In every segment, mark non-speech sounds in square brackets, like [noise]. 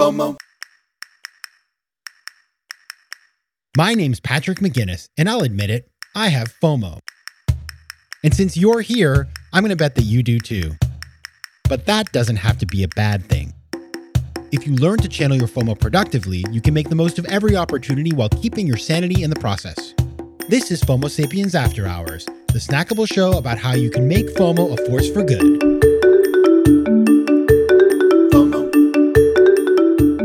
FOMO. My name's Patrick McGinnis, and I'll admit it, I have FOMO. And since you're here, I'm going to bet that you do too. But that doesn't have to be a bad thing. If you learn to channel your FOMO productively, you can make the most of every opportunity while keeping your sanity in the process. This is FOMO Sapiens After Hours, the snackable show about how you can make FOMO a force for good.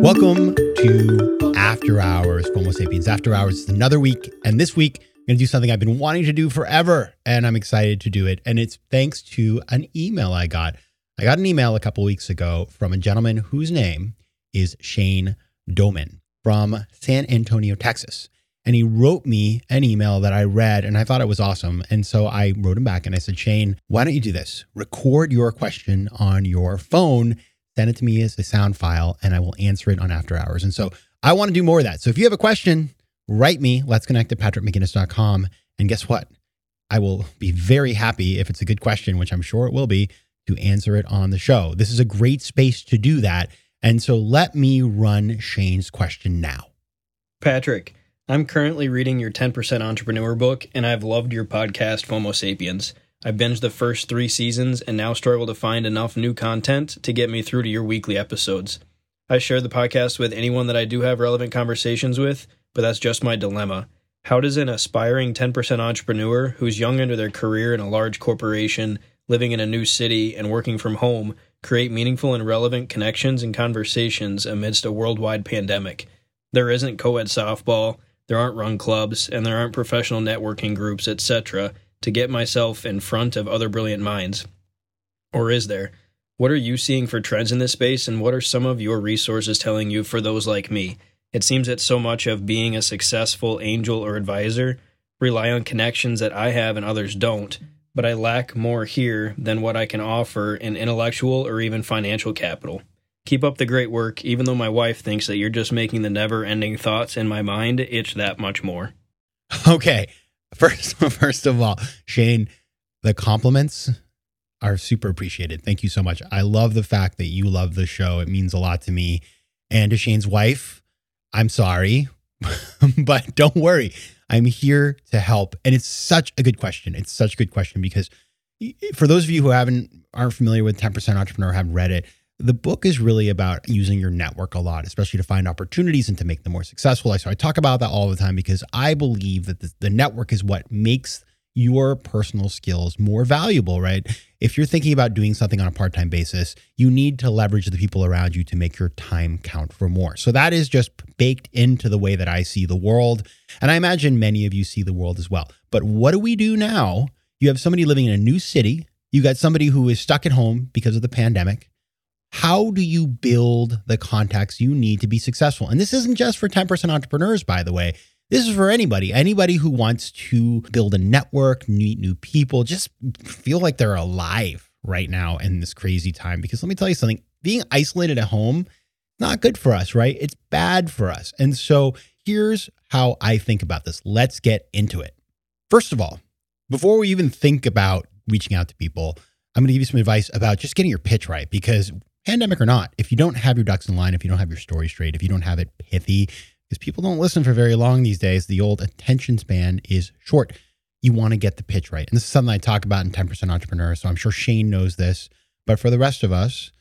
Welcome to After Hours, FOMO Sapiens After Hours. It's another week, and this week I'm going to do something I've been wanting to do forever, and I'm excited to do it. And it's thanks to an email I got. I got an email a couple weeks ago from a gentleman whose name is Shane Doman from San Antonio, Texas. And he wrote me an email that I read and I thought it was awesome. And so I wrote him back and I said, Shane, why don't you do this? Record your question on your phone, send it to me as a sound file, and I will answer it on after hours. And so I want to do more of that. So if you have a question, write me. Let's connect at patrickmcginnis.com. And guess what? I will be very happy if it's a good question, which I'm sure it will be, to answer it on the show. This is a great space to do that. And so let me run Shane's question now. Patrick, I'm currently reading your 10% Entrepreneur book, and I've loved your podcast, FOMO Sapiens. I binged the first three seasons and now struggle to find enough new content to get me through to your weekly episodes. I share the podcast with anyone that I do have relevant conversations with, but that's just my dilemma. How does an aspiring 10% entrepreneur who's young into their career in a large corporation living in a new city, and working from home create meaningful and relevant connections and conversations amidst a worldwide pandemic. There isn't co ed softball, there aren't run clubs, and there aren't professional networking groups, etc., to get myself in front of other brilliant minds. Or is there? What are you seeing for trends in this space, and what are some of your resources telling you for those like me? It seems that so much of being a successful angel or advisor rely on connections that I have and others don't, but I lack more here than what I can offer in intellectual or even financial capital. Keep up the great work, even though my wife thinks that you're just making the never ending thoughts in my mind itch that much more. [laughs] Okay. First, [laughs] first of all, Shane, the compliments are super appreciated. Thank you so much. I love the fact that you love the show. It means a lot to me. And to Shane's wife, I'm sorry, [laughs] but don't worry. I'm here to help. And it's such a good question. It's such a good question because for those of you who haven't aren't familiar with 10% entrepreneur haven't read it, the book is really about using your network a lot, especially to find opportunities and to make them more successful. So I talk about that all the time because I believe that the, the network is what makes your personal skills more valuable, right? If you're thinking about doing something on a part time basis, you need to leverage the people around you to make your time count for more. So that is just baked into the way that I see the world. And I imagine many of you see the world as well. But what do we do now? You have somebody living in a new city, you got somebody who is stuck at home because of the pandemic. How do you build the contacts you need to be successful? And this isn't just for 10% entrepreneurs, by the way. This is for anybody, anybody who wants to build a network, meet new people, just feel like they're alive right now in this crazy time. Because let me tell you something being isolated at home, not good for us, right? It's bad for us. And so here's how I think about this. Let's get into it. First of all, before we even think about reaching out to people, I'm going to give you some advice about just getting your pitch right because pandemic or not, if you don't have your ducks in line, if you don't have your story straight, if you don't have it pithy, because people don't listen for very long these days. The old attention span is short. You want to get the pitch right. And this is something I talk about in 10% Entrepreneur. So I'm sure Shane knows this. But for the rest of us,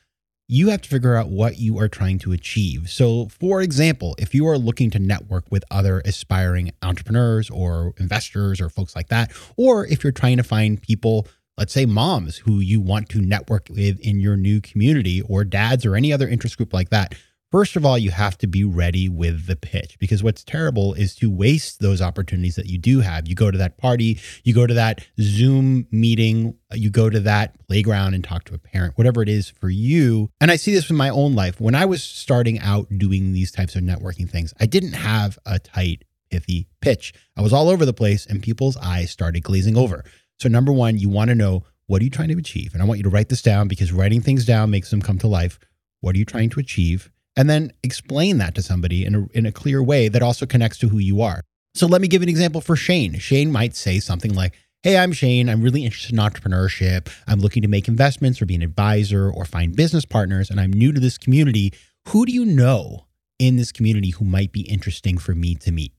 you have to figure out what you are trying to achieve. So, for example, if you are looking to network with other aspiring entrepreneurs or investors or folks like that, or if you're trying to find people, let's say moms who you want to network with in your new community, or dads or any other interest group like that, First of all, you have to be ready with the pitch because what's terrible is to waste those opportunities that you do have. You go to that party, you go to that Zoom meeting, you go to that playground and talk to a parent, whatever it is for you. And I see this in my own life. When I was starting out doing these types of networking things, I didn't have a tight, pithy pitch. I was all over the place and people's eyes started glazing over. So, number one, you want to know what are you trying to achieve? And I want you to write this down because writing things down makes them come to life. What are you trying to achieve? and then explain that to somebody in a, in a clear way that also connects to who you are. So let me give an example for Shane. Shane might say something like, Hey, I'm Shane. I'm really interested in entrepreneurship. I'm looking to make investments or be an advisor or find business partners. And I'm new to this community. who do you know in this community who might be interesting for me to meet?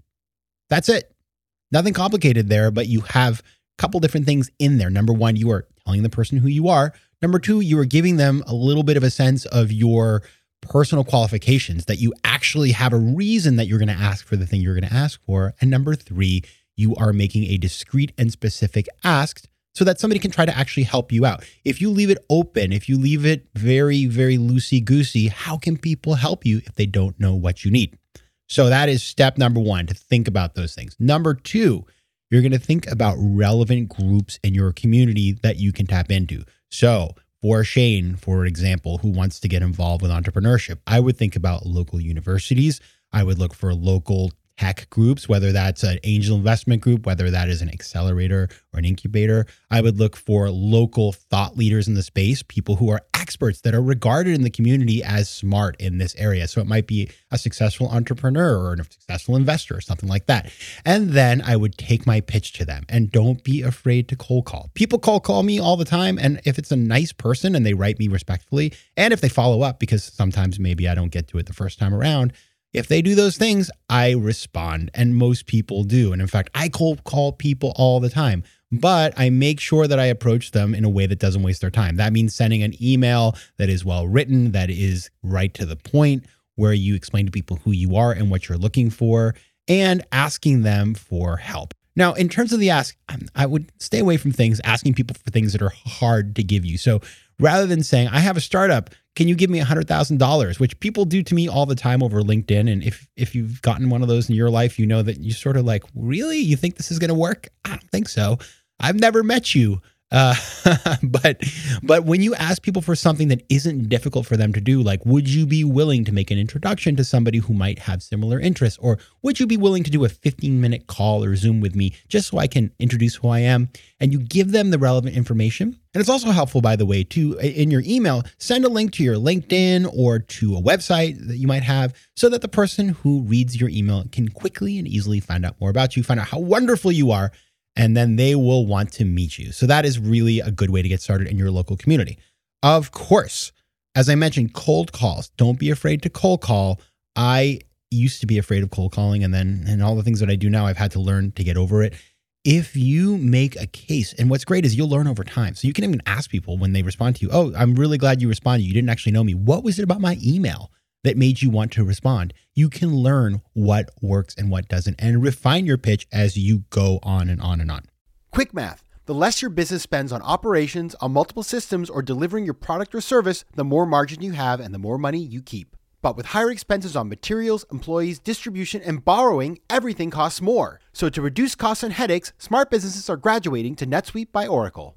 That's it. Nothing complicated there, but you have couple different things in there. Number one, you are telling the person who you are. Number two, you are giving them a little bit of a sense of your personal qualifications that you actually have a reason that you're going to ask for the thing you're going to ask for. And number three, you are making a discreet and specific ask so that somebody can try to actually help you out. If you leave it open, if you leave it very, very loosey goosey, how can people help you if they don't know what you need? So that is step number one to think about those things. Number two, you're going to think about relevant groups in your community that you can tap into. So for Shane, for example, who wants to get involved with entrepreneurship, I would think about local universities. I would look for local tech groups, whether that's an angel investment group, whether that is an accelerator or an incubator. I would look for local thought leaders in the space, people who are experts that are regarded in the community as smart in this area. So it might be a successful entrepreneur or a successful investor or something like that. And then I would take my pitch to them and don't be afraid to cold call. People cold call me all the time. And if it's a nice person and they write me respectfully, and if they follow up, because sometimes maybe I don't get to it the first time around, if they do those things, I respond, and most people do. And in fact, I cold call people all the time, but I make sure that I approach them in a way that doesn't waste their time. That means sending an email that is well written, that is right to the point, where you explain to people who you are and what you're looking for, and asking them for help. Now, in terms of the ask, um, I would stay away from things asking people for things that are hard to give you. So rather than saying, I have a startup, can you give me $100,000? Which people do to me all the time over LinkedIn. And if, if you've gotten one of those in your life, you know that you sort of like, really? You think this is going to work? I don't think so. I've never met you. Uh, [laughs] but but when you ask people for something that isn't difficult for them to do, like would you be willing to make an introduction to somebody who might have similar interests, or would you be willing to do a 15 minute call or Zoom with me just so I can introduce who I am? And you give them the relevant information. And it's also helpful, by the way, to in your email, send a link to your LinkedIn or to a website that you might have so that the person who reads your email can quickly and easily find out more about you, find out how wonderful you are and then they will want to meet you. So that is really a good way to get started in your local community. Of course, as I mentioned, cold calls. Don't be afraid to cold call. I used to be afraid of cold calling and then and all the things that I do now I've had to learn to get over it. If you make a case, and what's great is you'll learn over time. So you can even ask people when they respond to you, "Oh, I'm really glad you responded. You didn't actually know me. What was it about my email that made you want to respond. You can learn what works and what doesn't and refine your pitch as you go on and on and on. Quick math. The less your business spends on operations, on multiple systems, or delivering your product or service, the more margin you have and the more money you keep. But with higher expenses on materials, employees, distribution, and borrowing, everything costs more. So to reduce costs and headaches, smart businesses are graduating to NetSuite by Oracle.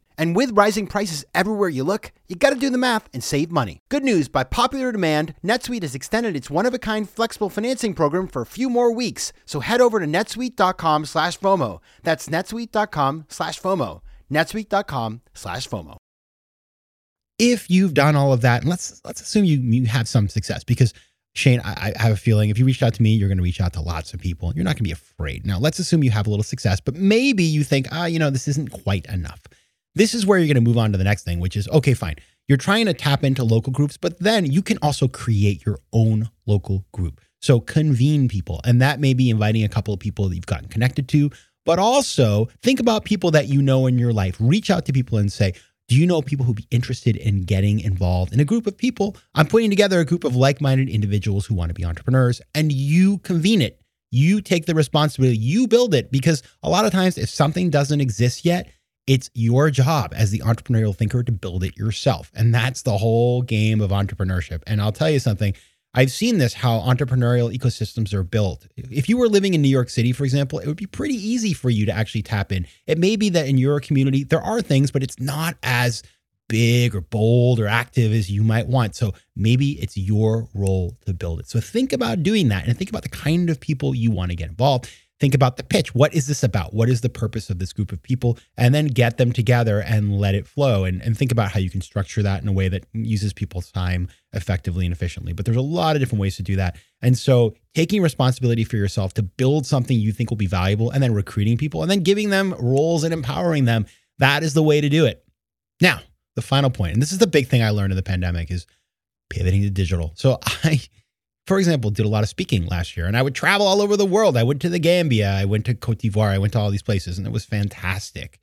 And with rising prices everywhere you look, you gotta do the math and save money. Good news by popular demand, NetSuite has extended its one of a kind flexible financing program for a few more weeks. So head over to netsuite.com slash FOMO. That's netsuite.com slash FOMO. netsuite.com slash FOMO. If you've done all of that, and let's let's assume you, you have some success because Shane, I, I have a feeling if you reached out to me, you're going to reach out to lots of people. You're not going to be afraid. Now, let's assume you have a little success, but maybe you think, ah, you know, this isn't quite enough. This is where you're going to move on to the next thing, which is okay, fine. You're trying to tap into local groups, but then you can also create your own local group. So convene people. And that may be inviting a couple of people that you've gotten connected to, but also think about people that you know in your life. Reach out to people and say, do you know people who'd be interested in getting involved in a group of people? I'm putting together a group of like minded individuals who want to be entrepreneurs, and you convene it. You take the responsibility, you build it, because a lot of times, if something doesn't exist yet, it's your job as the entrepreneurial thinker to build it yourself. And that's the whole game of entrepreneurship. And I'll tell you something. I've seen this how entrepreneurial ecosystems are built. If you were living in New York City, for example, it would be pretty easy for you to actually tap in. It may be that in your community there are things, but it's not as big or bold or active as you might want. So maybe it's your role to build it. So think about doing that and think about the kind of people you want to get involved. Think about the pitch. What is this about? What is the purpose of this group of people? And then get them together and let it flow. And, and think about how you can structure that in a way that uses people's time effectively and efficiently. But there's a lot of different ways to do that. And so taking responsibility for yourself to build something you think will be valuable and then recruiting people and then giving them roles and empowering them, that is the way to do it. Now, the final point, and this is the big thing I learned in the pandemic is pivoting to digital. So [laughs] I for example, did a lot of speaking last year and I would travel all over the world. I went to the Gambia, I went to Cote d'Ivoire, I went to all these places and it was fantastic.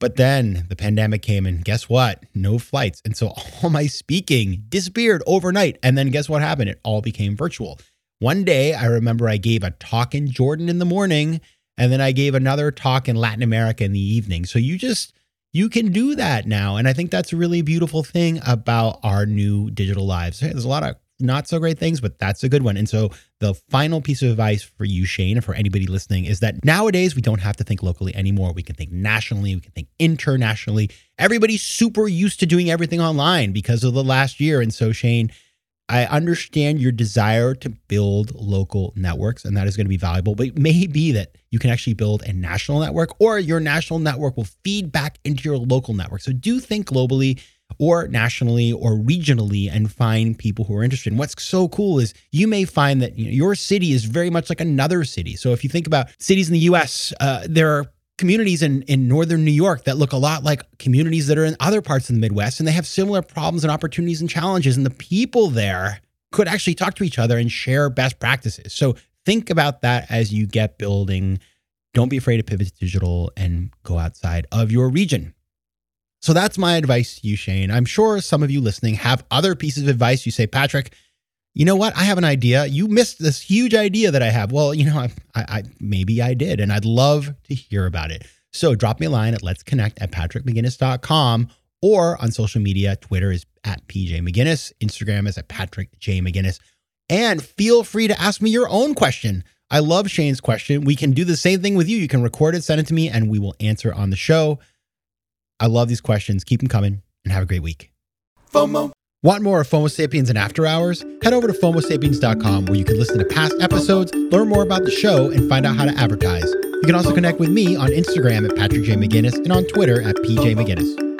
But then the pandemic came and guess what? No flights. And so [laughs] all my speaking disappeared overnight. And then guess what happened? It all became virtual. One day I remember I gave a talk in Jordan in the morning and then I gave another talk in Latin America in the evening. So you just, you can do that now. And I think that's a really beautiful thing about our new digital lives. There's a lot of not so great things, but that's a good one. And so the final piece of advice for you, Shane, and for anybody listening is that nowadays we don't have to think locally anymore. We can think nationally, we can think internationally. Everybody's super used to doing everything online because of the last year. And so, Shane, I understand your desire to build local networks, and that is going to be valuable. But it may be that you can actually build a national network, or your national network will feed back into your local network. So do think globally or nationally or regionally and find people who are interested. And what's so cool is you may find that you know, your city is very much like another city. So if you think about cities in the US, uh, there are communities in, in northern New York that look a lot like communities that are in other parts of the Midwest, and they have similar problems and opportunities and challenges. And the people there could actually talk to each other and share best practices. So think about that as you get building. Don't be afraid to pivot to digital and go outside of your region. So that's my advice to you, Shane. I'm sure some of you listening have other pieces of advice. You say, Patrick, you know what? I have an idea. You missed this huge idea that I have. Well, you know, I, I, maybe I did, and I'd love to hear about it. So drop me a line at let's connect at patrickmcginnis.com or on social media. Twitter is at PJ McGinnis, Instagram is at Patrick J. McGinnis. And feel free to ask me your own question. I love Shane's question. We can do the same thing with you. You can record it, send it to me, and we will answer on the show. I love these questions. Keep them coming and have a great week. FOMO. Want more of FOMO Sapiens and After Hours? Head over to FOMOSapiens.com where you can listen to past episodes, learn more about the show, and find out how to advertise. You can also connect with me on Instagram at Patrick J. McGinnis and on Twitter at PJ McGinnis.